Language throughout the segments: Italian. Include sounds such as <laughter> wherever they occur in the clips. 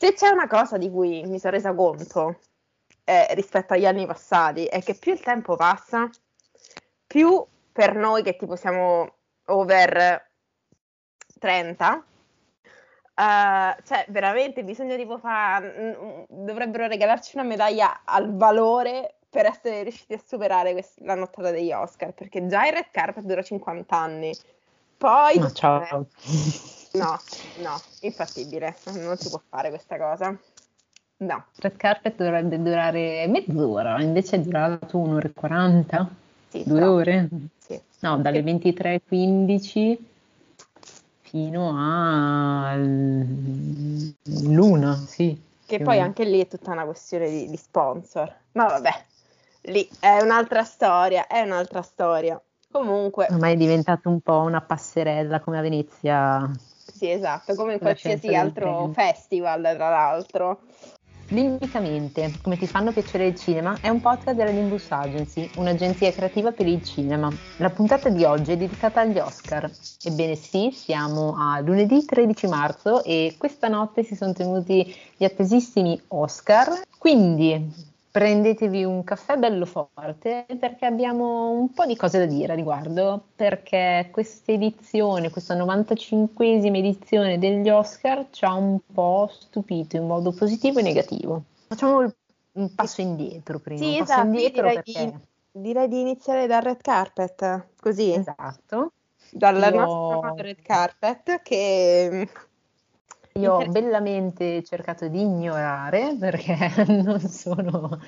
Se c'è una cosa di cui mi sono resa conto eh, rispetto agli anni passati è che più il tempo passa, più per noi che tipo siamo over 30, Uh, cioè, veramente bisogna tipo fare. Mm, dovrebbero regalarci una medaglia al valore per essere riusciti a superare quest- la nottata degli Oscar. Perché già il red carpet dura 50 anni. Poi. Ma ciao. Eh, no, no, infattibile. Non si può fare questa cosa. No. Red carpet dovrebbe durare mezz'ora, invece è durato un'ora e 40? Sì, Due però... ore? Sì. No, dalle 23.15 fino a luna, sì. Che poi anche lì è tutta una questione di, di sponsor. Ma vabbè, lì è un'altra storia, è un'altra storia. Comunque. Ormai è diventato un po' una passerella come a Venezia. Sì, esatto, come in qualsiasi altro festival, tra l'altro. Limbicamente, come ti fanno piacere il cinema, è un podcast della Nimbus Agency, un'agenzia creativa per il cinema. La puntata di oggi è dedicata agli Oscar. Ebbene sì, siamo a lunedì 13 marzo e questa notte si sono tenuti gli attesissimi Oscar. Quindi prendetevi un caffè bello forte perché abbiamo un po' di cose da dire a riguardo, perché questa edizione, questa 95esima edizione degli Oscar ci ha un po' stupito in modo positivo e negativo. Facciamo un passo indietro prima. Sì, esatto, indietro direi, perché... di, direi di iniziare dal red carpet, così. Esatto. Dal Io... nostro red carpet che io ho bellamente cercato di ignorare perché <laughs> non sono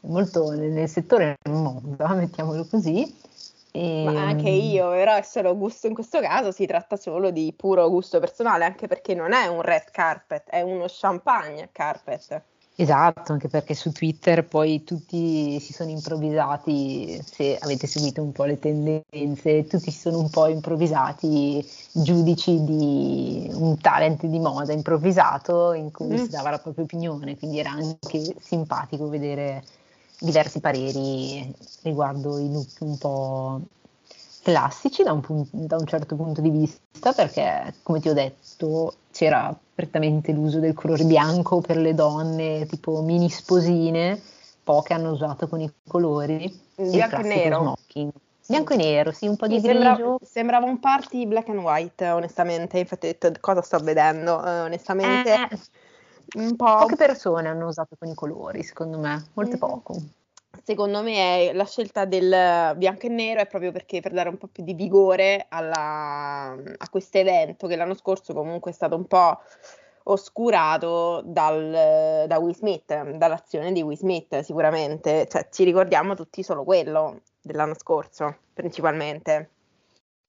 molto nel settore moda, mettiamolo così. E... Ma anche io, però è solo gusto in questo caso, si tratta solo di puro gusto personale, anche perché non è un red carpet, è uno champagne carpet. Esatto, anche perché su Twitter poi tutti si sono improvvisati, se avete seguito un po' le tendenze, tutti si sono un po' improvvisati giudici di un talent di moda improvvisato in cui mm. si dava la propria opinione, quindi era anche simpatico vedere diversi pareri riguardo i look un po' classici da un, punto, da un certo punto di vista, perché come ti ho detto c'era prettamente l'uso del colore bianco per le donne, tipo mini sposine, poche hanno usato con i colori. Bianco e nero. Smoking. Bianco e nero, sì, un po' di sì, grigio. Sembra, sembrava un party black and white, onestamente. Infatti ho detto cosa sto vedendo, uh, onestamente. Eh, un po'... Poche persone hanno usato con i colori, secondo me, molte mm. poco secondo me è la scelta del bianco e nero è proprio perché per dare un po' più di vigore alla, a questo evento che l'anno scorso comunque è stato un po' oscurato dal, da Will Smith, dall'azione di Will Smith sicuramente, cioè ci ricordiamo tutti solo quello dell'anno scorso principalmente.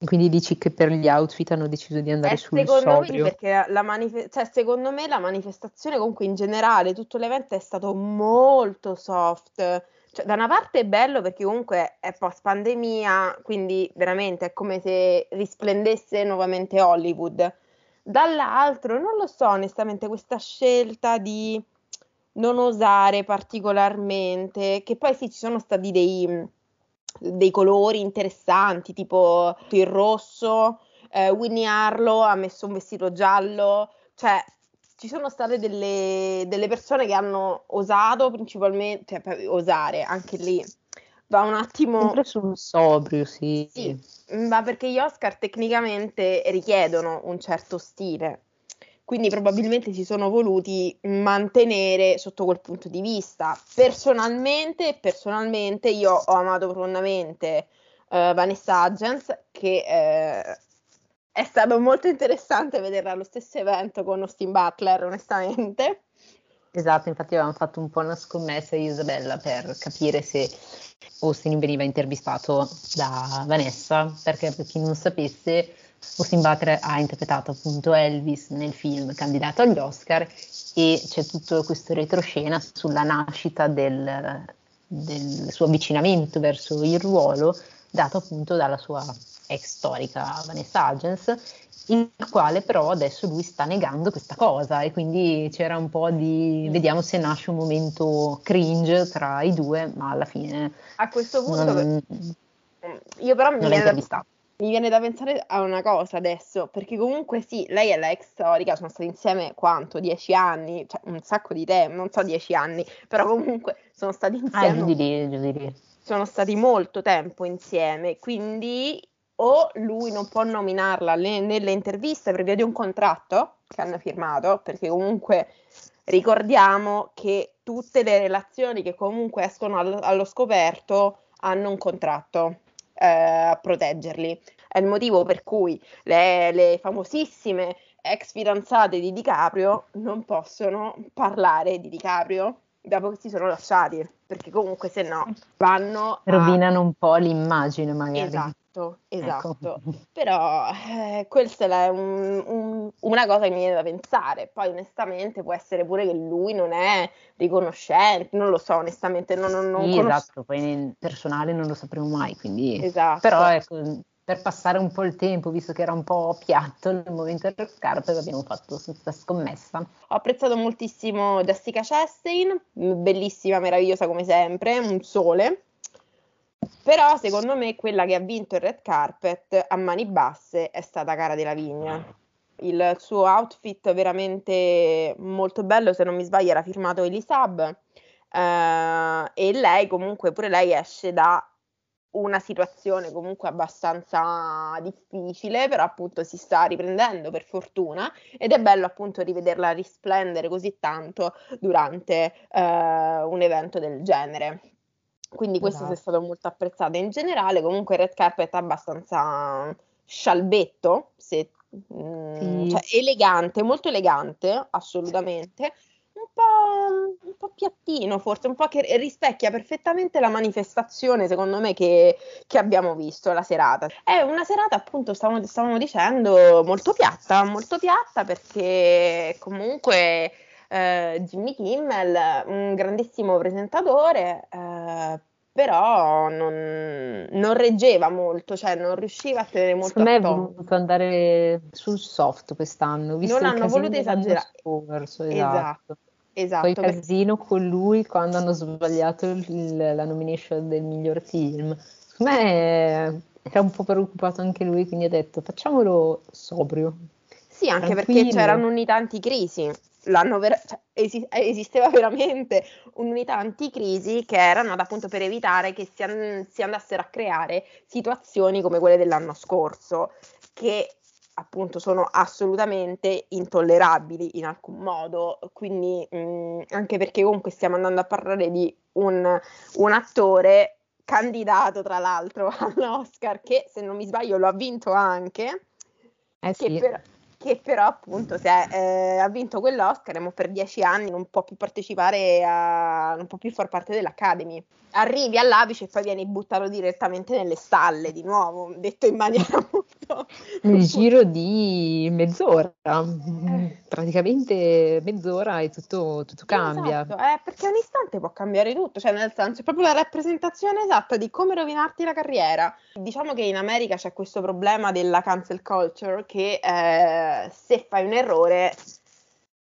Quindi dici che per gli outfit hanno deciso di andare eh, sul secondo sobrio? Me perché la manif- cioè, secondo me la manifestazione comunque in generale, tutto l'evento è stato molto soft, cioè, da una parte è bello perché comunque è post pandemia, quindi veramente è come se risplendesse nuovamente Hollywood. Dall'altro, non lo so, onestamente, questa scelta di non osare particolarmente, che poi sì, ci sono stati dei, dei colori interessanti, tipo il rosso, eh, Winnie Arlo ha messo un vestito giallo, cioè ci sono state delle, delle persone che hanno osato principalmente, cioè osare anche lì, va un attimo... Sempre sul sobrio, sì. Sì, ma perché gli Oscar tecnicamente richiedono un certo stile, quindi probabilmente si sono voluti mantenere sotto quel punto di vista. Personalmente, personalmente io ho amato profondamente uh, Vanessa Hudgens che uh, è stato molto interessante vederla allo stesso evento con Austin Butler, onestamente. Esatto, infatti avevamo fatto un po' una scommessa e Isabella per capire se Austin veniva intervistato da Vanessa, perché per chi non sapesse, Austin Butler ha interpretato appunto Elvis nel film candidato agli Oscar e c'è tutto questo retroscena sulla nascita del, del suo avvicinamento verso il ruolo dato appunto dalla sua ex storica Vanessa Hudgens, il quale però adesso lui sta negando questa cosa e quindi c'era un po' di vediamo se nasce un momento cringe tra i due, ma alla fine a questo punto non, io però mi l'ho intervistato. mi viene da pensare a una cosa adesso, perché comunque sì, lei e la ex storica sono stati insieme quanto? Dieci anni, cioè un sacco di tempo, non so dieci anni, però comunque sono stati insieme. Ah, giù di lì, giù di lì. Sono stati molto tempo insieme, quindi o lui non può nominarla le, nelle interviste per via di un contratto che hanno firmato, perché comunque ricordiamo che tutte le relazioni che comunque escono allo, allo scoperto hanno un contratto eh, a proteggerli. È il motivo per cui le, le famosissime ex fidanzate di DiCaprio non possono parlare di DiCaprio dopo che si sono lasciati, perché comunque se no vanno... Rovinano a... un po' l'immagine magari. Esatto, esatto. Ecco. <laughs> Però eh, questa è un, un, una cosa che mi viene da pensare. Poi onestamente può essere pure che lui non è riconoscente, non lo so onestamente. Non, non, non sì, conosco... esatto, poi nel personale non lo sapremo mai, quindi... Esatto. Però ecco, per passare un po' il tempo, visto che era un po' piatto il momento del carpet, abbiamo fatto questa scommessa. Ho apprezzato moltissimo Jessica Chastain, bellissima, meravigliosa come sempre, un sole. Però secondo me quella che ha vinto il red carpet a mani basse è stata Cara della Vigna. Il suo outfit veramente molto bello, se non mi sbaglio era firmato Elisab. Uh, e lei comunque pure lei esce da una situazione comunque abbastanza difficile, però appunto si sta riprendendo per fortuna ed è bello appunto rivederla risplendere così tanto durante uh, un evento del genere. Quindi questo esatto. è stato molto apprezzato. In generale comunque il red carpet è abbastanza scialbetto, se, mm, sì. cioè elegante, molto elegante, assolutamente un po', un po', piattino, forse un po' che rispecchia perfettamente la manifestazione, secondo me, che, che abbiamo visto la serata. È una serata, appunto, stavamo, stavamo dicendo, molto piatta, molto piatta perché comunque eh, Jimmy Kimmel, un grandissimo presentatore, eh, però non, non, reggeva molto, cioè non riusciva a tenere molto Secondo me è voluto andare sul soft quest'anno, visto non hanno voluto esagerare. Scorso, esatto. esatto. Esatto. Poi casino con lui quando hanno sbagliato il, la nomination del miglior film. Secondo me era un po' preoccupato anche lui, quindi ha detto facciamolo sobrio. Sì, anche Tranquillo. perché c'erano unità anticrisi. Ver- cioè, esi- esisteva veramente un'unità anticrisi che erano appunto per evitare che si, an- si andassero a creare situazioni come quelle dell'anno scorso, che appunto sono assolutamente intollerabili in alcun modo, quindi mh, mm, anche perché comunque stiamo andando a parlare di un, un attore candidato tra l'altro <laughs> all'Oscar che se non mi sbaglio lo ha vinto anche, eh sì. che, per, che però appunto se eh, ha vinto quell'Oscar e per dieci anni non può più partecipare, a, non può più far parte dell'Academy. Arrivi all'apice e poi vieni buttato direttamente nelle stalle di nuovo, detto in maniera <laughs> molto... Nel <laughs> giro di mezz'ora, eh. praticamente mezz'ora e tutto, tutto cambia. Esatto, eh, perché un istante può cambiare tutto, cioè nel senso è proprio la rappresentazione esatta di come rovinarti la carriera. Diciamo che in America c'è questo problema della cancel culture che... Eh, se fai un errore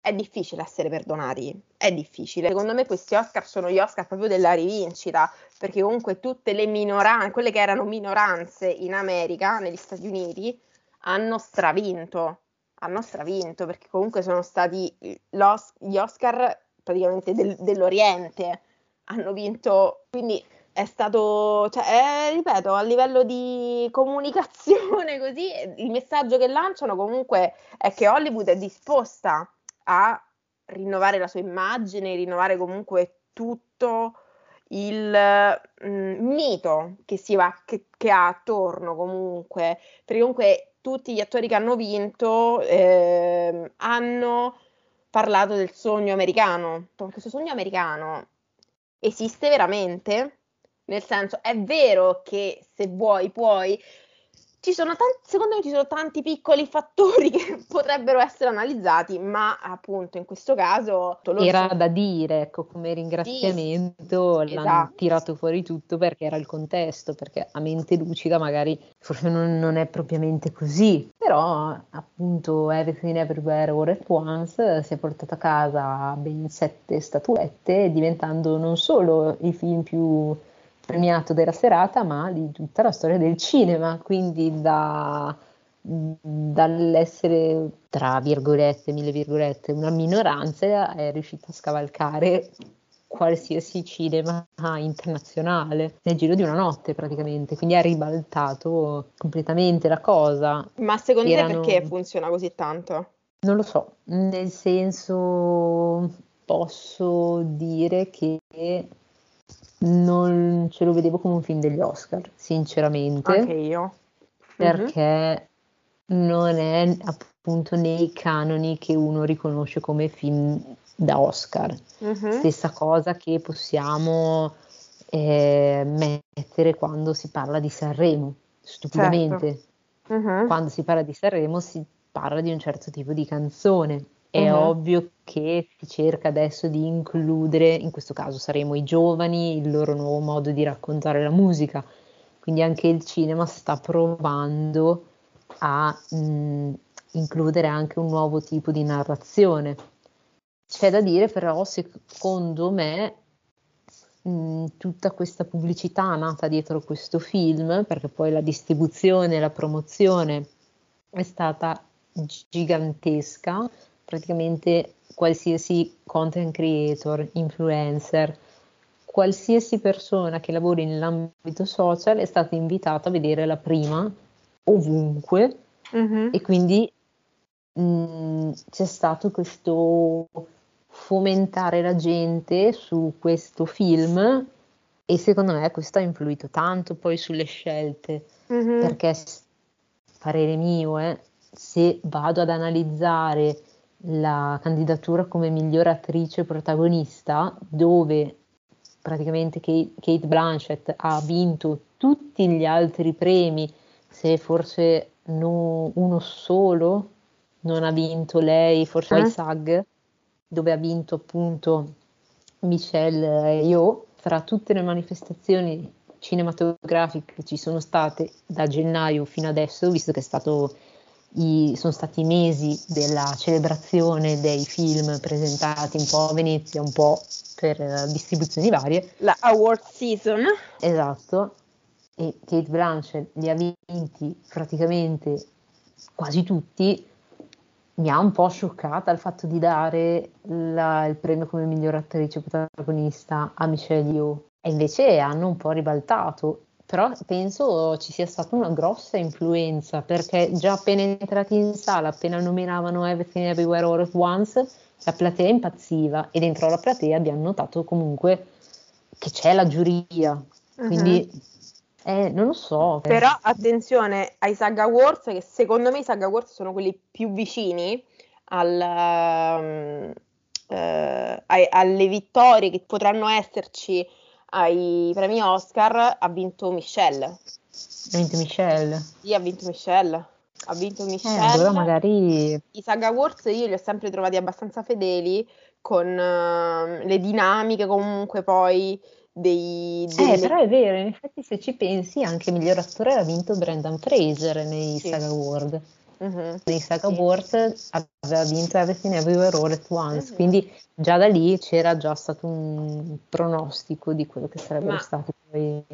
è difficile essere perdonati, è difficile. Secondo me questi Oscar sono gli Oscar proprio della rivincita, perché comunque tutte le minoranze, quelle che erano minoranze in America, negli Stati Uniti, hanno stravinto, hanno stravinto, perché comunque sono stati gli Oscar praticamente del, dell'Oriente, hanno vinto, quindi è stato, cioè, eh, ripeto, a livello di comunicazione <laughs> così, il messaggio che lanciano comunque è che Hollywood è disposta a rinnovare la sua immagine, rinnovare comunque tutto il mm, mito che, si va, che, che, ha attorno comunque, perché comunque tutti gli attori che hanno vinto eh, hanno parlato del sogno americano, questo sogno americano esiste veramente? Nel senso, è vero che se vuoi puoi, ci sono tanti, secondo me ci sono tanti piccoli fattori <laughs> che potrebbero essere analizzati, ma appunto in questo caso era so. da dire, ecco, come ringraziamento sì, l'hanno esatto. tirato fuori tutto perché era il contesto, perché a mente lucida magari forse non, non è propriamente così, però appunto Everything Everywhere All at Once si è portato a casa ben sette statuette, diventando non solo il film più premiato della serata, ma di tutta la storia del cinema, quindi da, dall'essere, tra virgolette, mille virgolette, una minoranza, è riuscito a scavalcare qualsiasi cinema internazionale nel giro di una notte praticamente, quindi ha ribaltato completamente la cosa. Ma secondo Erano... te perché funziona così tanto? Non lo so, nel senso posso dire che non ce lo vedevo come un film degli Oscar, sinceramente. Anche io. Perché mm-hmm. non è appunto nei canoni che uno riconosce come film da Oscar. Mm-hmm. Stessa cosa che possiamo eh, mettere quando si parla di Sanremo, stupidamente. Certo. Mm-hmm. Quando si parla di Sanremo si parla di un certo tipo di canzone. È uh-huh. ovvio che si cerca adesso di includere, in questo caso saremo i giovani, il loro nuovo modo di raccontare la musica, quindi anche il cinema sta provando a mh, includere anche un nuovo tipo di narrazione. C'è da dire però, secondo me, mh, tutta questa pubblicità nata dietro questo film, perché poi la distribuzione e la promozione è stata gigantesca, praticamente qualsiasi content creator, influencer, qualsiasi persona che lavori nell'ambito social è stata invitata a vedere la prima ovunque mm-hmm. e quindi mh, mm, c'è stato questo fomentare la gente su questo film e secondo me questo ha influito tanto poi sulle scelte mm-hmm. perché parere mio eh, se vado ad analizzare la candidatura come miglior attrice protagonista, dove praticamente Kate Blanchett ha vinto tutti gli altri premi, se forse no, uno solo non ha vinto lei, forse eh? ai SAG, dove ha vinto appunto Michelle Yeoh, fra tutte le manifestazioni cinematografiche che ci sono state da gennaio fino adesso, visto che è stato i, sono stati mesi della celebrazione dei film presentati un po' a Venezia, un po' per uh, distribuzioni varie. La award season. Esatto, e Kate Blanchett li ha vinti praticamente quasi tutti. Mi ha un po' scioccata il fatto di dare la, il premio come miglior attrice protagonista a Michelle Yeoh e invece hanno un po' ribaltato però penso ci sia stata una grossa influenza perché già appena entrati in sala, appena nominavano Everything Everywhere All at Once, la platea impazziva e dentro la platea abbiamo notato comunque che c'è la giuria, quindi uh-huh. eh, non lo so. Però attenzione ai Saga Awards che secondo me i Saga Awards sono quelli più vicini al, um, ai, alle vittorie che potranno esserci ai premi Oscar ha vinto Michelle. Ha vinto Michelle? Sì, ha vinto Michelle. Ha vinto eh, Michelle. Eh, allora magari... I Saga Awards io li ho sempre trovati abbastanza fedeli con uh, le dinamiche comunque poi dei... dei... Eh, però è vero, in effetti se ci pensi anche miglior attore ha vinto Brendan Fraser nei sì. Saga Award. Uh-huh. Nei Saga sì. Awards aveva vinto Everything Everywhere All at Once, uh-huh. quindi già da lì c'era già stato un pronostico di quello che sarebbero Ma... stati poi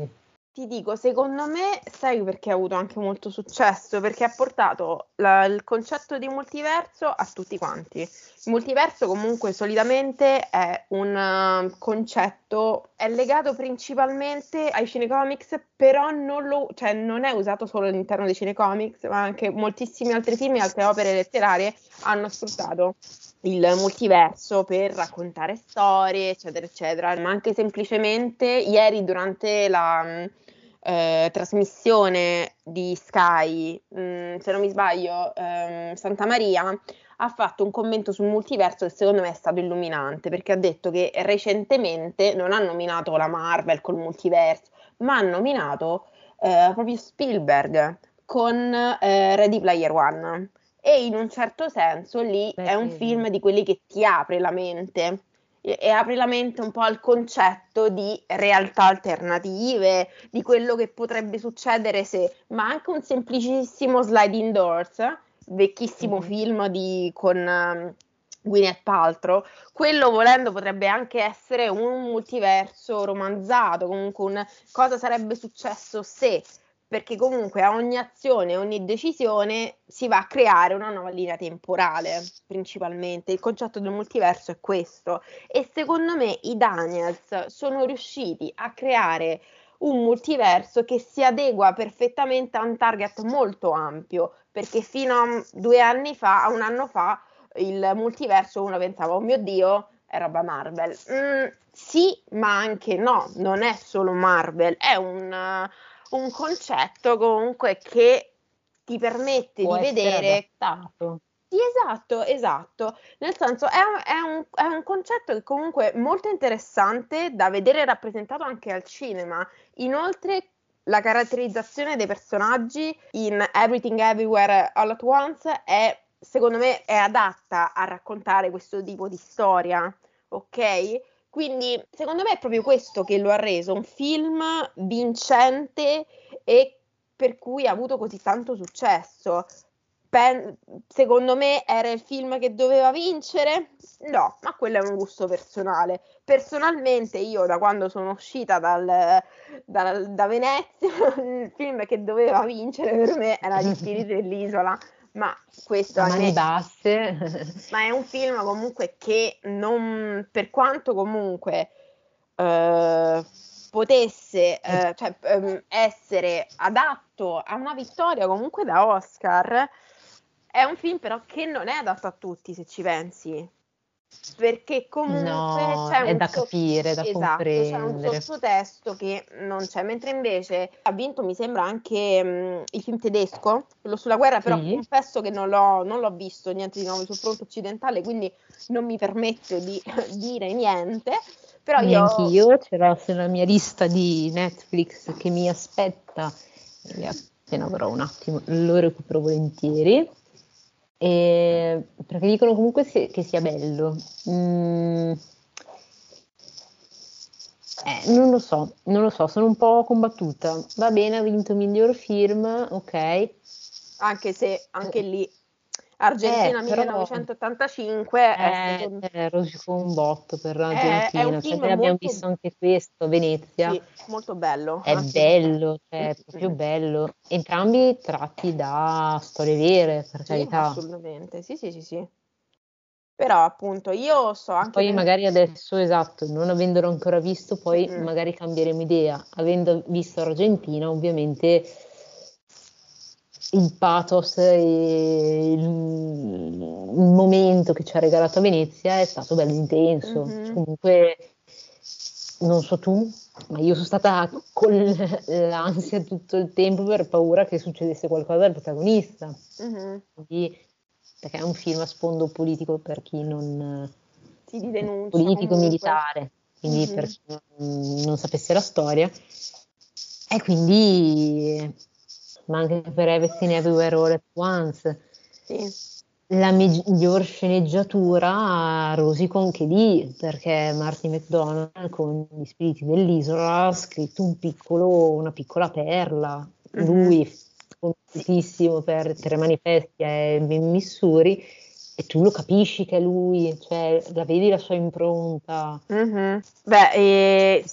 ti dico, secondo me, sai perché ha avuto anche molto successo? Perché ha portato la, il concetto di multiverso a tutti quanti. Il multiverso comunque solitamente è un uh, concetto, è legato principalmente ai cinecomics, però non, lo, cioè, non è usato solo all'interno dei cinecomics, ma anche moltissimi altri film e altre opere letterarie hanno sfruttato il multiverso per raccontare storie, eccetera, eccetera, ma anche semplicemente ieri durante la eh, trasmissione di Sky, mh, mm, se non mi sbaglio, ehm, Santa Maria, ha fatto un commento sul multiverso che secondo me è stato illuminante perché ha detto che recentemente non ha nominato la Marvel col multiverso, ma ha nominato eh, proprio Spielberg con eh, Ready Player One. E in un certo senso lì Beh, è un film di quelli che ti apre la mente e apri la mente un po' al concetto di realtà alternative, di quello che potrebbe succedere se, ma anche un semplicissimo sliding doors, vecchissimo mm-hmm. film di, con, Gwyneth Paltrow, quello volendo potrebbe anche essere un multiverso romanzato, comunque un cosa sarebbe successo se, perché comunque a ogni azione, ogni decisione si va a creare una nuova linea temporale, principalmente. Il concetto del multiverso è questo e secondo me i Daniels sono riusciti a creare un multiverso che si adegua perfettamente a un target molto ampio, perché fino a due anni fa, a un anno fa, il multiverso uno pensava, oh mio Dio, è roba Marvel. Mm, sì, ma anche no, non è solo Marvel, è un, uh, un concetto comunque che ti permette Può di vedere... Adattato. Sì, esatto, esatto. Nel senso, è un, è, un, è un, concetto che comunque è molto interessante da vedere rappresentato anche al cinema. Inoltre, la caratterizzazione dei personaggi in Everything Everywhere All at Once è secondo me è adatta a raccontare questo tipo di storia, ok? Quindi secondo me è proprio questo che lo ha reso un film vincente e per cui ha avuto così tanto successo. Pen- secondo me era il film che doveva vincere? No, ma quello è un gusto personale. Personalmente, io da quando sono uscita dal, dal, da Venezia, <laughs> il film che doveva vincere per me era Gli spiriti <laughs> dell'isola ma questo a mani basse. <laughs> ma è un film comunque che non, per quanto comunque eh, potesse eh, cioè, eh, essere adatto a una vittoria comunque da Oscar, è un film però che non è adatto a tutti se ci pensi perché comunque no, c'è è un da so- capire, da esatto, c'è un sottotesto che non c'è, mentre invece ha vinto mi sembra anche mh, il film tedesco, quello sulla guerra, però sì. confesso che non l'ho, non l'ho, visto, niente di nuovo sul fronte occidentale, quindi non mi permetto di <laughs> dire niente. Però io... Neanch'io, c'era sulla mia lista di Netflix che mi aspetta, appena avrò un attimo, lo recupero volentieri. E, perché dicono comunque se, che sia bello. Mm, eh, non lo so, non lo so, sono un po' combattuta. Va bene, ha vinto miglior film, ok. Anche se anche lì Argentina Eh, però- 1985 è Eh, secondo- eh, rosico un botto per è un l'Argentina, cioè, film noi abbiamo molto- visto anche questo a Venezia. sì, molto bello. È anche- bello, cioè, è proprio bello. Entrambi tratti da storie vere, per Sì, carità. assolutamente, sì, sì, sì, sì. Però appunto io so anche Poi per- magari adesso, esatto, non avendolo ancora visto, poi Mm. magari cambieremo idea. Avendo visto Argentina, ovviamente il pathos e il, il momento che ci ha regalato a Venezia è stato bello intenso. Mhm. Comunque, non so tu, ma io sono stata con l'ansia tutto il tempo per paura che succedesse qualcosa al protagonista. Mhm. Quindi, perché è un film a sfondo politico per chi non Sì, di denuncia politico comunque. militare, quindi Mhm. per chi non, non sapesse la storia. E quindi, ma anche per Everything Everywhere All at Once, Sì. la miglior sceneggiatura rosico anche lì, perché Marty McDonald con Gli spiriti dell'isola ha scritto un piccolo, una piccola perla. Mhm. Lui, conosciutissimo per Tre manifesti e Missouri, e tu lo capisci che è lui, cioè la vedi la sua impronta. Mhm. Beh, e era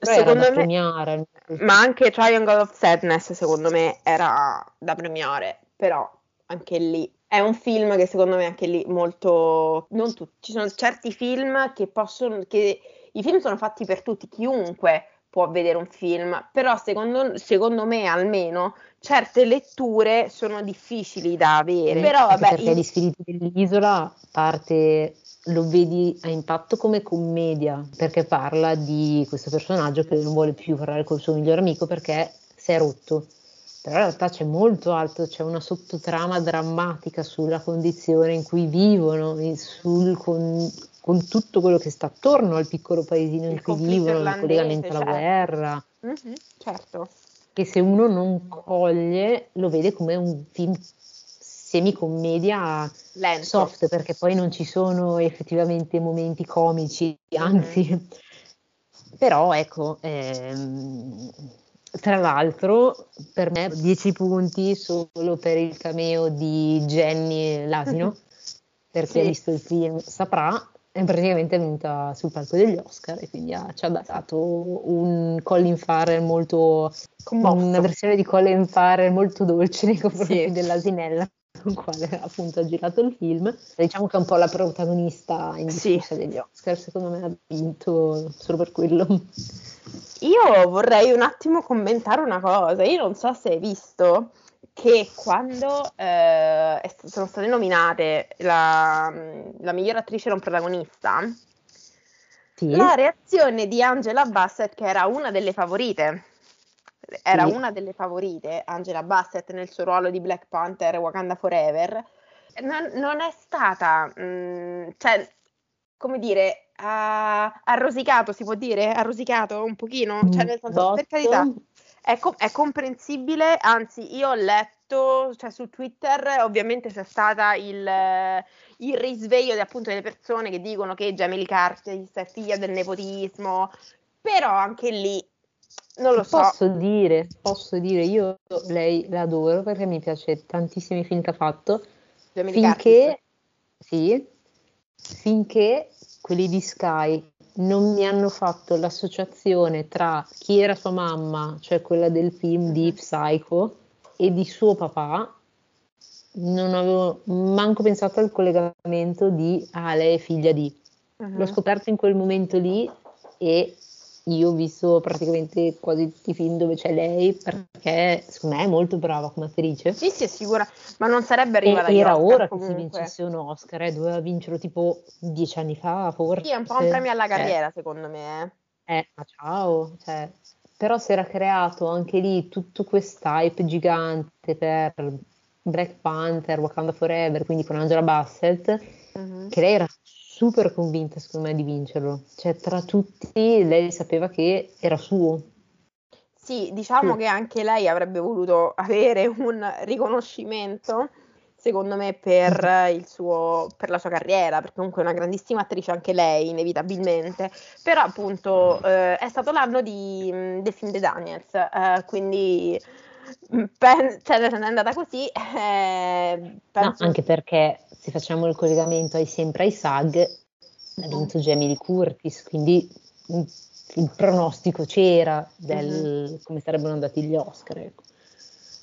secondo da me, premiare. ma anche Triangle of Sadness secondo me era da premiare, però anche lì è un film che secondo me anche lì molto, non tutti, ci sono certi film che possono, che i film sono fatti per tutti, chiunque può vedere un film, però secondo, secondo me almeno certe letture sono difficili da avere, però Anche vabbè, perché in- Gli spiriti dell'isola parte, lo vedi a impatto come commedia, perché parla di questo personaggio che non vuole più parlare col suo migliore amico perché si è rotto. Però in realtà c'è molto altro, c'è una sottotrama drammatica sulla condizione in cui vivono, e sul, con, con tutto quello che sta attorno al piccolo paesino in Il cui conflitto vivono, il collegamento alla certo. guerra. Mhm, certo. che se uno non coglie lo vede come un film semicommedia Lento. soft perché poi non ci sono effettivamente momenti comici, anzi, però ecco, ehm, tra l'altro per me 10 punti solo per il cameo di Jenny l'asino <laughs> per chi sì. ha visto il film saprà, è praticamente venuta sul palco degli Oscar e quindi ha, ci ha dato un Colin Farrell molto Commosso. una versione di Colin Farrell molto dolce nei confronti sì. dell'asinella con quale appunto ha girato il film. Diciamo che è un po' la protagonista indiscussa sì. degli Oscar, secondo me ha vinto solo per quello. Io vorrei un attimo commentare una cosa, io non so se hai visto che quando eh, sono state nominate la, la miglior attrice non protagonista, sì. la reazione di Angela Bassett, che era una delle favorite, era sì. una delle favorite, Angela Bassett, nel suo ruolo di Black Panther Wakanda Forever, non, non è stata, mh, mm, cioè, come dire, ha, ha rosicato, si può dire? Ha rosicato un pochino? Cioè, nel senso, per carità, è, com- è, comprensibile, anzi io ho letto, cioè su Twitter ovviamente c'è stata il, il risveglio di, appunto delle persone che dicono che Jamie Curtis è figlia del nepotismo, però anche lì non lo so. Posso dire, posso dire, io lei l'adoro perché mi piace tantissimi film che ha fatto, finché, sì, finché quelli di Sky non mi hanno fatto l'associazione tra chi era sua mamma, cioè quella del film di Psycho, e di suo papà, non avevo manco pensato al collegamento di ah, lei è figlia di. Uh-huh. L'ho scoperto in quel momento lì e io ho visto praticamente quasi tutti i film dove c'è lei perché secondo me è molto brava come attrice. Sì, sì, è sicura, ma non sarebbe arrivata e, Era Oscar, ora comunque. che si vincesse un Oscar, eh, doveva vincerlo tipo dieci anni fa, forse. Sì, è un po' un premio alla carriera, eh. secondo me. Eh, eh ma ciao, cioè, però si era creato anche lì tutto hype gigante per Black Panther, Wakanda Forever, quindi con Angela Bassett, uh-huh. che lei era super convinta secondo me di vincerlo, cioè tra tutti lei sapeva che era suo. Sì, diciamo sì. che anche lei avrebbe voluto avere un riconoscimento, secondo me, per, il suo, per la sua carriera, perché comunque è una grandissima attrice anche lei, inevitabilmente, però appunto eh, è stato l'anno di, mm, del film The Daniels, eh, quindi mm, pen- cioè, è andata così. Eh, penso... no, anche perché se facciamo il collegamento ai, sempre ai SAG, ha vinto Jamie Lee Curtis, quindi il pronostico c'era del uh-huh. come sarebbero andati gli Oscar. Ecco.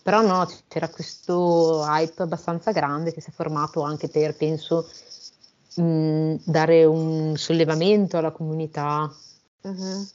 Però no, c'era questo hype abbastanza grande che si è formato anche per, penso, mh, dare un sollevamento alla comunità uh-huh.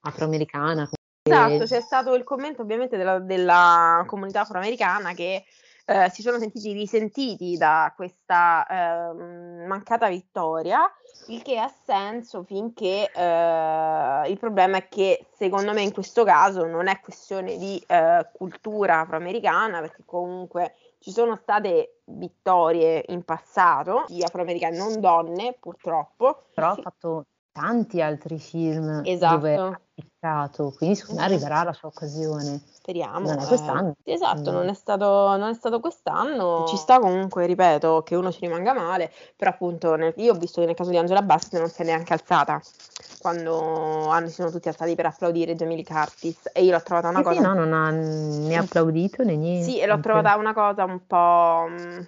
afroamericana. Esatto, c'è stato il commento ovviamente della, della comunità afroamericana che eh, si sono sentiti risentiti da questa eh, mancata vittoria, il che ha senso finché eh, il problema è che secondo me in questo caso non è questione di eh, cultura afroamericana, perché comunque ci sono state vittorie in passato di afroamericani, non donne purtroppo. Però ha fatto tanti altri film esatto. dove ha piccato, quindi secondo me arriverà la sua occasione. Speriamo. Non è quest'anno. Eh, esatto, non è, stato, non è, stato, quest'anno. Ci sta comunque, ripeto, che uno ci rimanga male, però appunto nel, io ho visto che nel caso di Angela Bassett non si è neanche alzata quando hanno, si sono tutti alzati per applaudire Jamie Curtis e io l'ho trovata una sì, cosa... Sì, no, non ha né applaudito né niente. Sì, e l'ho trovata una cosa un po' mm,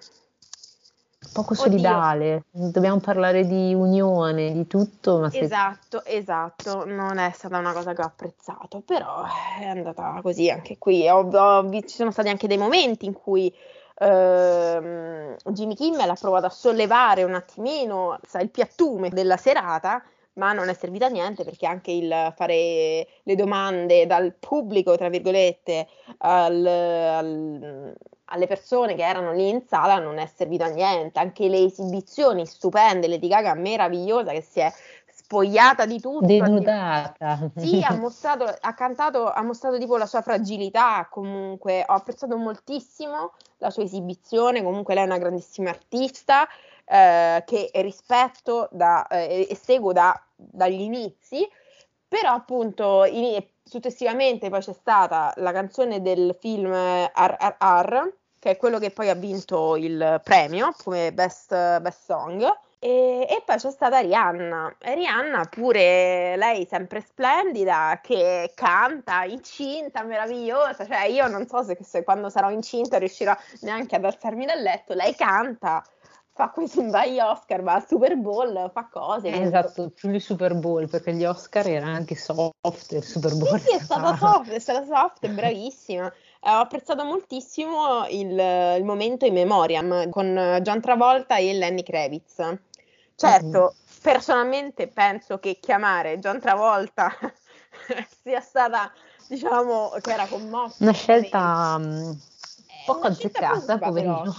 poco solidale, Oddio. dobbiamo parlare di unione, di tutto. Ma esatto, se... esatto, non è stata una cosa che ho apprezzato, però è andata così anche qui. Ho, ho, ci sono stati anche dei momenti in cui ehm, Jimmy Kimmel ha provato a sollevare un attimino sa, il piattume della serata, ma non è servito a niente perché anche il fare le domande dal pubblico, tra virgolette, al, al, alle persone che erano lì in sala non è servito a niente. Anche le esibizioni stupende, Lady Gaga meravigliosa che si è spogliata di tutto. Denudata. Sì, ha mostrato, ha cantato, ha mostrato tipo la sua fragilità comunque. Ho apprezzato moltissimo la sua esibizione, comunque lei è una grandissima artista eh, che rispetto da, eh, e seguo da, dagli inizi, però appunto in, successivamente poi c'è stata la canzone del film RRR, che è quello che poi ha vinto il premio come Best, best Song. E, e, poi c'è stata Rihanna. Rihanna pure lei sempre splendida, che canta incinta, meravigliosa. Cioè, io non so se, se quando sarò incinta riuscirò neanche ad alzarmi dal letto. Lei canta fa questi <laughs> vari Oscar, va al Super Bowl, fa cose. Eh, esatto, più il Super Bowl, perché gli Oscar erano anche soft, il Super Bowl. Sì, sì è stata soft, è stata soft, bravissima. Eh, ho apprezzato moltissimo il, il, momento in memoriam con John Travolta e Lenny Kravitz. Certo, mm-hmm. personalmente penso che chiamare John Travolta <laughs> sia stata, diciamo, che era commossa. Una scelta um, poco azzeccata, poverino.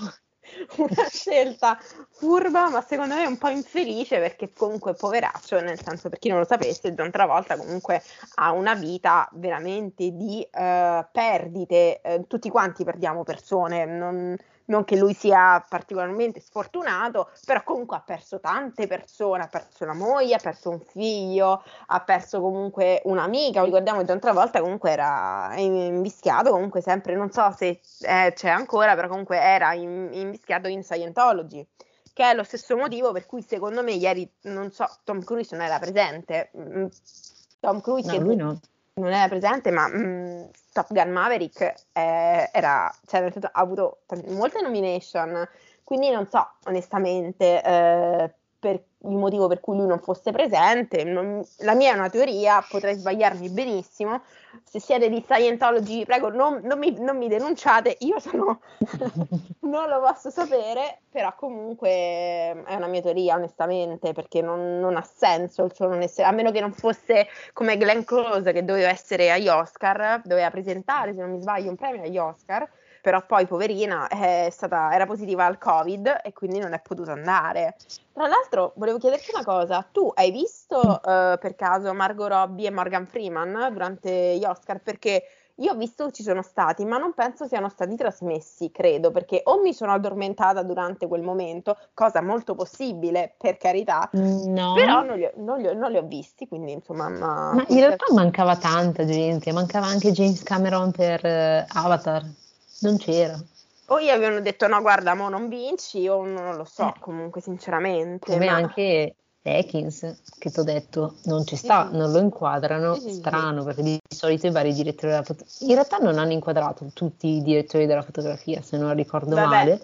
<laughs> una scelta furba, ma secondo me un po' infelice perché comunque poveraccio, nel senso per chi non lo sapesse, John Travolta comunque ha una vita veramente di uh, perdite, uh, tutti quanti perdiamo persone, non, non che lui sia particolarmente sfortunato, però comunque ha perso tante persone, ha perso la moglie, ha perso un figlio, ha perso comunque un'amica, ricordiamo che un'altra volta comunque era invischiato, comunque sempre, non so se eh, c'è ancora, però comunque era in, invischiato in Scientology che è lo stesso motivo per cui secondo me ieri, non so, Tom Cruise non era presente. Mm, Tom Cruise no, lui no. non era presente, ma mh, mm, Top Gun Maverick eh, era, cioè, ha avuto t- molte nomination, quindi non so onestamente eh, per il motivo per cui lui non fosse presente. Non, la mia è una teoria, potrei sbagliarmi benissimo. Se siete di Scientology, prego, non, non, mi, non mi, denunciate, io sono, <laughs> non lo posso sapere, però comunque è una mia teoria, onestamente, perché non, non ha senso il suo non essere, a meno che non fosse come Glenn Close che doveva essere agli Oscar, doveva presentare, se non mi sbaglio, un premio agli Oscar però poi poverina stata, era positiva al covid e quindi non è potuta andare. Tra l'altro volevo chiederti una cosa, tu hai visto uh, per caso Margot Robbie e Morgan Freeman durante gli Oscar? Perché io ho visto ci sono stati, ma non penso siano stati trasmessi, credo, perché o mi sono addormentata durante quel momento, cosa molto possibile, per carità, no. però non li, ho, non, li ho, non li, ho, visti, quindi insomma... Ma, ma in realtà mancava tanta gente, mancava anche James Cameron per uh, Avatar non c'era. O gli avevano detto no, guarda, mo non vinci, o non lo so, eh. comunque sinceramente. Come ma... anche Ekins, che ti ho detto, non ci sta, sì, non lo inquadrano, sì, strano, perché di solito i vari direttori della fotografia, in realtà non hanno inquadrato tutti i direttori della fotografia, se non ricordo Vabbè. male.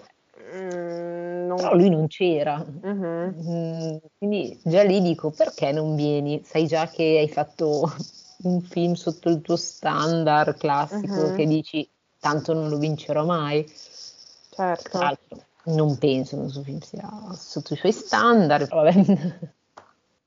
Mm, non... Però lui non c'era, uh-huh. mm, quindi già lì dico perché non vieni? Sai già che hai fatto <laughs> un film sotto il tuo standard classico uh-huh. che dici tanto non lo vincerò mai. Certo. Altro, non penso che film sia sotto i suoi standard. <laughs>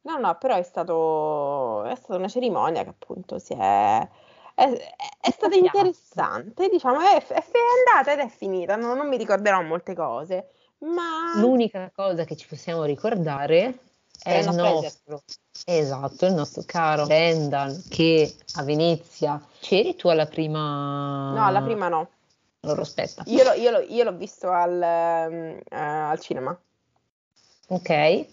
No, no, però è, stato, è stata una cerimonia che appunto si è, è, è stata interessante, diciamo, è, è, andata ed è finita, no, non mi ricorderò molte cose, ma... L'unica cosa che ci possiamo ricordare è il nostro, esatto, il nostro caro Brendan che a Venezia c'eri tu alla prima? No, alla prima no. Allora aspetta. Io, io, lo, io l'ho visto al, uh, al cinema. Ok.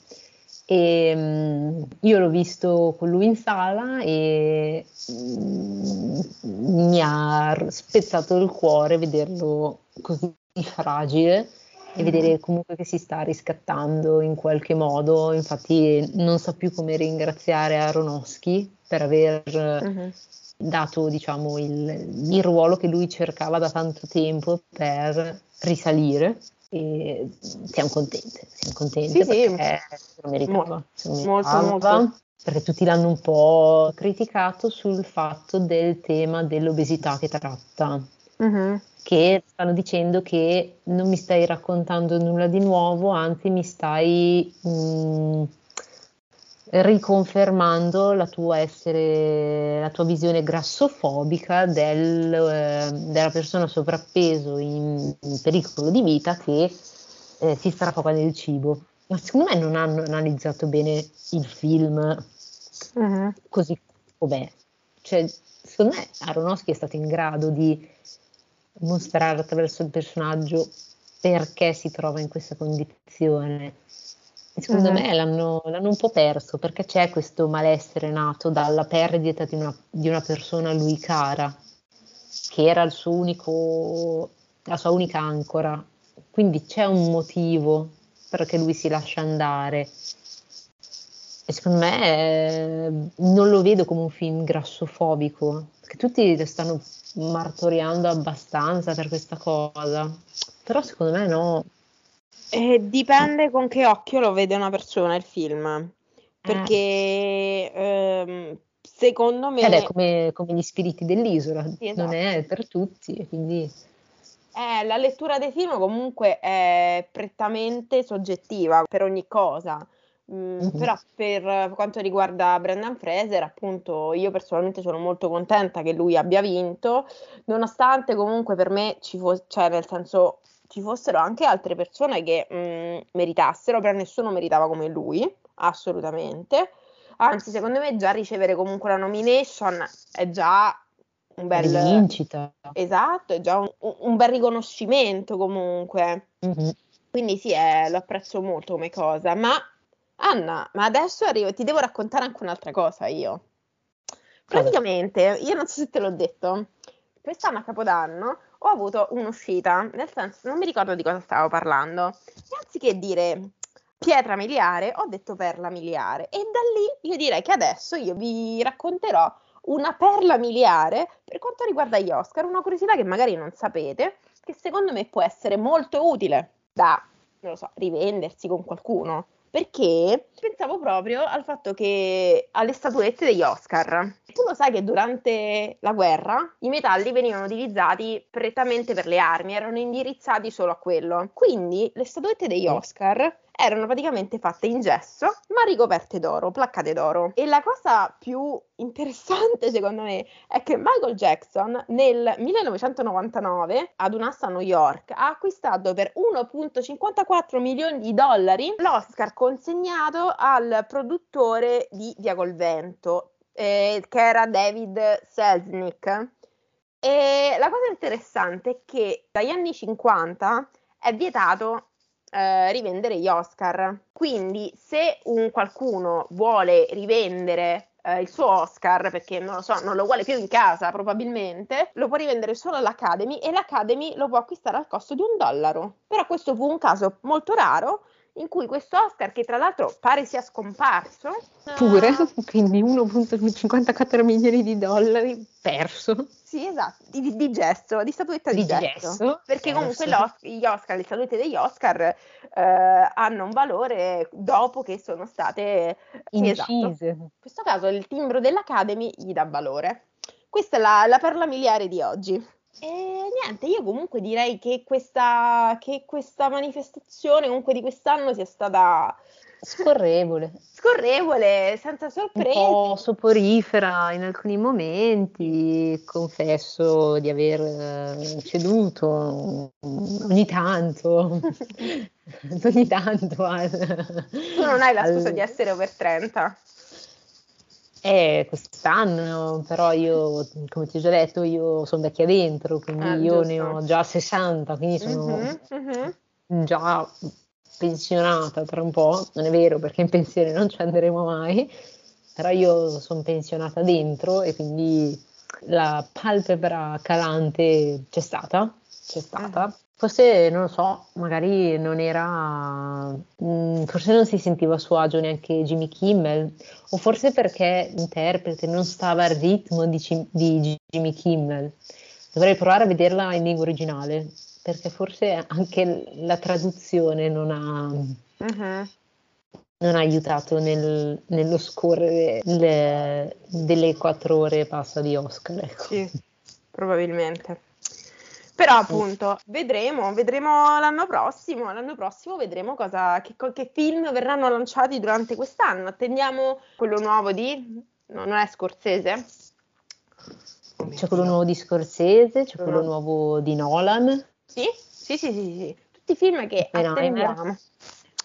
E, um, io l'ho visto con lui in sala e um, mi ha spezzato il cuore vederlo così fragile e vedere comunque che si sta riscattando in qualche modo. Infatti non sa più come ringraziare Aronofsky per aver uh-huh. dato diciamo, il, il, ruolo che lui cercava da tanto tempo per risalire. E siamo contente, siamo contenti sì, perché sì. se lo meritava, se lo meritava, molto, molto. perché tutti l'hanno un po' criticato sul fatto del tema dell'obesità che tratta. Uh-huh che stanno dicendo che non mi stai raccontando nulla di nuovo, anzi mi stai mh, mm, riconfermando la tua, essere, la tua visione grassofobica del, eh, della persona sovrappeso in, in, pericolo di vita che eh, si strafoca nel cibo. Ma secondo me non hanno analizzato bene il film uh-huh. così com'è. Cioè, secondo me Aronofsky è stato in grado di mostrare attraverso il personaggio perché si trova in questa condizione. Secondo uh-huh. me l'hanno, l'hanno, un po' perso perché c'è questo malessere nato dalla perdita di una, di una persona a lui cara, che era il suo unico, la sua unica ancora. Quindi c'è un motivo perché lui si lascia andare. E secondo me eh, non lo vedo come un film grassofobico, perché tutti lo stanno martoriando abbastanza per questa cosa, però secondo me no. Eh, dipende con che occhio lo vede una persona il film, perché ehm, secondo me... Ed è come, come gli spiriti dell'isola, Sì, esatto. non è per tutti, quindi Eh, la lettura dei film comunque è prettamente soggettiva per ogni cosa. Mm, Mhm. però per quanto riguarda Brendan Fraser, appunto, io personalmente sono molto contenta che lui abbia vinto, nonostante comunque per me ci fosse, cioè nel senso ci fossero anche altre persone che mm, meritassero, però nessuno meritava come lui, assolutamente. Anzi, secondo me già ricevere comunque la nomination è già un bel... rivincita. Esatto, è già un, un bel riconoscimento comunque. Mhm. Quindi sì, eh, lo apprezzo molto come cosa. Ma Anna, ma adesso arrivo, ti devo raccontare anche un'altra cosa io. Praticamente, io non so se te l'ho detto, quest'anno a Capodanno ho avuto un'uscita, nel senso, non mi ricordo di cosa stavo parlando. E anziché dire pietra miliare, ho detto perla miliare. E da lì io direi che adesso io vi racconterò una perla miliare per quanto riguarda gli Oscar, una curiosità che magari non sapete, che secondo me può essere molto utile da, non lo so, rivendersi con qualcuno. Perché pensavo proprio al fatto che alle statuette degli Oscar, tu lo sai che durante la guerra i metalli venivano utilizzati prettamente per le armi, erano indirizzati solo a quello. Quindi le statuette degli Oscar erano praticamente fatte in gesso, ma ricoperte d'oro, placcate d'oro. E la cosa più interessante, secondo me, è che Michael Jackson nel 1999 ad un'asta a New York ha acquistato per 1,54 milioni di dollari l'Oscar consegnato al produttore di Via col Vento, eh, che era David Selznick. E la cosa interessante è che dagli anni 50 è vietato eh, rivendere gli Oscar. Quindi, se un qualcuno vuole rivendere eh, il suo Oscar, perché non lo so, non lo vuole più in casa probabilmente, lo può rivendere solo all'Academy e l'Academy lo può acquistare al costo di un dollaro. Però questo fu un caso molto raro in cui questo Oscar, che tra l'altro pare sia scomparso, Pure, eh, <laughs> quindi 1,54 milioni di dollari perso. Sì, esatto, di, di gesso, di statuetta di, Di gesso. gesso, Perché comunque gli Oscar, le statuette degli Oscar eh, hanno un valore dopo che sono state sì, esatto. Incise. In questo caso il timbro dell'Academy gli dà valore. Questa è la, la perla miliare di oggi. E niente, io comunque direi che questa, che questa manifestazione comunque di quest'anno sia stata Scorrevole, scorrevole, senza un sorprese. po' soporifera in alcuni momenti, confesso di aver eh, ceduto ogni tanto, <laughs> <laughs> ogni tanto al, Tu non hai la al- scusa di essere over 30. Eh, quest'anno, però io, come ti ho già detto, io sono vecchia dentro, quindi Ah, io ne ho già 60, quindi sono Mhm, mhm. già pensionata tra un po', non è vero perché in pensione non ci andremo mai, però io sono pensionata dentro e quindi la palpebra calante c'è stata, c'è stata. Forse, non lo so, magari non era, mm, forse non si sentiva a suo agio neanche Jimmy Kimmel, o forse perché l'interprete non stava al ritmo di, di Jimmy Kimmel. Dovrei provare a vederla in lingua originale, perché forse anche la traduzione non ha, Mhm. non ha aiutato nel- nello scorrere le- delle quattro ore e passa di Oscar. Ecco. Sì, probabilmente. Però appunto vedremo, vedremo l'anno prossimo, l'anno prossimo vedremo cosa, che, che film verranno lanciati durante quest'anno. Attendiamo quello nuovo di... no, non è Scorsese? C'è quello nuovo di Scorsese, c'è quello nuovo di Nolan, Sì? Sì, sì, sì, sì. Tutti film che attendiamo.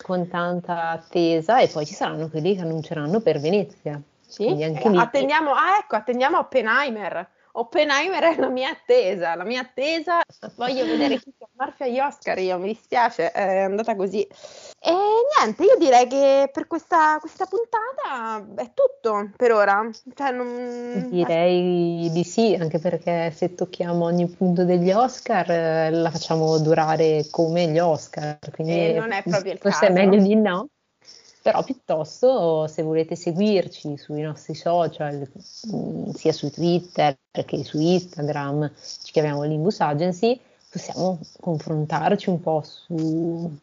con tanta attesa, e poi ci saranno quelli che annunceranno per Venezia. Sì? Eh, attendiamo, ah ecco, attendiamo Oppenheimer. Oppenheimer è la mia attesa, la mia attesa. Voglio vedere chi Murphy agli Oscar, io mi dispiace, è andata così. E niente, io direi che per questa, questa puntata è tutto per ora. Cioè, non... Direi di sì, anche perché se tocchiamo ogni punto degli Oscar eh, la facciamo durare come gli Oscar, quindi E non è proprio il forse è caso. meglio di no. Però piuttosto se volete seguirci sui nostri social, mh, sia su Twitter che su Instagram, ci chiamiamo Limbus Agency, possiamo confrontarci un po' su,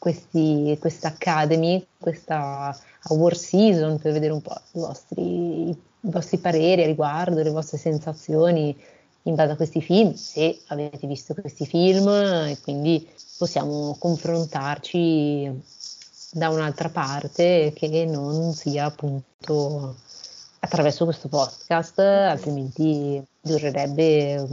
questa Academy, questa Award Season per vedere un po' i vostri, i vostri pareri a riguardo, le vostre sensazioni in base a questi film, se avete visto questi film e quindi possiamo confrontarci da un'altra parte che non sia appunto attraverso questo podcast, altrimenti durerebbe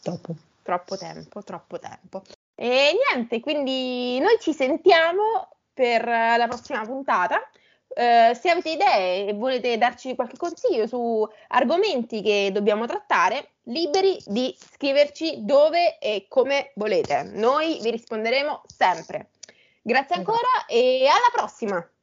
troppo. Troppo tempo, troppo tempo. E niente, quindi noi ci sentiamo per la prossima puntata. Uh, se avete idee e volete darci qualche consiglio su argomenti che dobbiamo trattare, liberi di scriverci dove e come volete. Noi vi risponderemo sempre. Grazie ancora e alla prossima!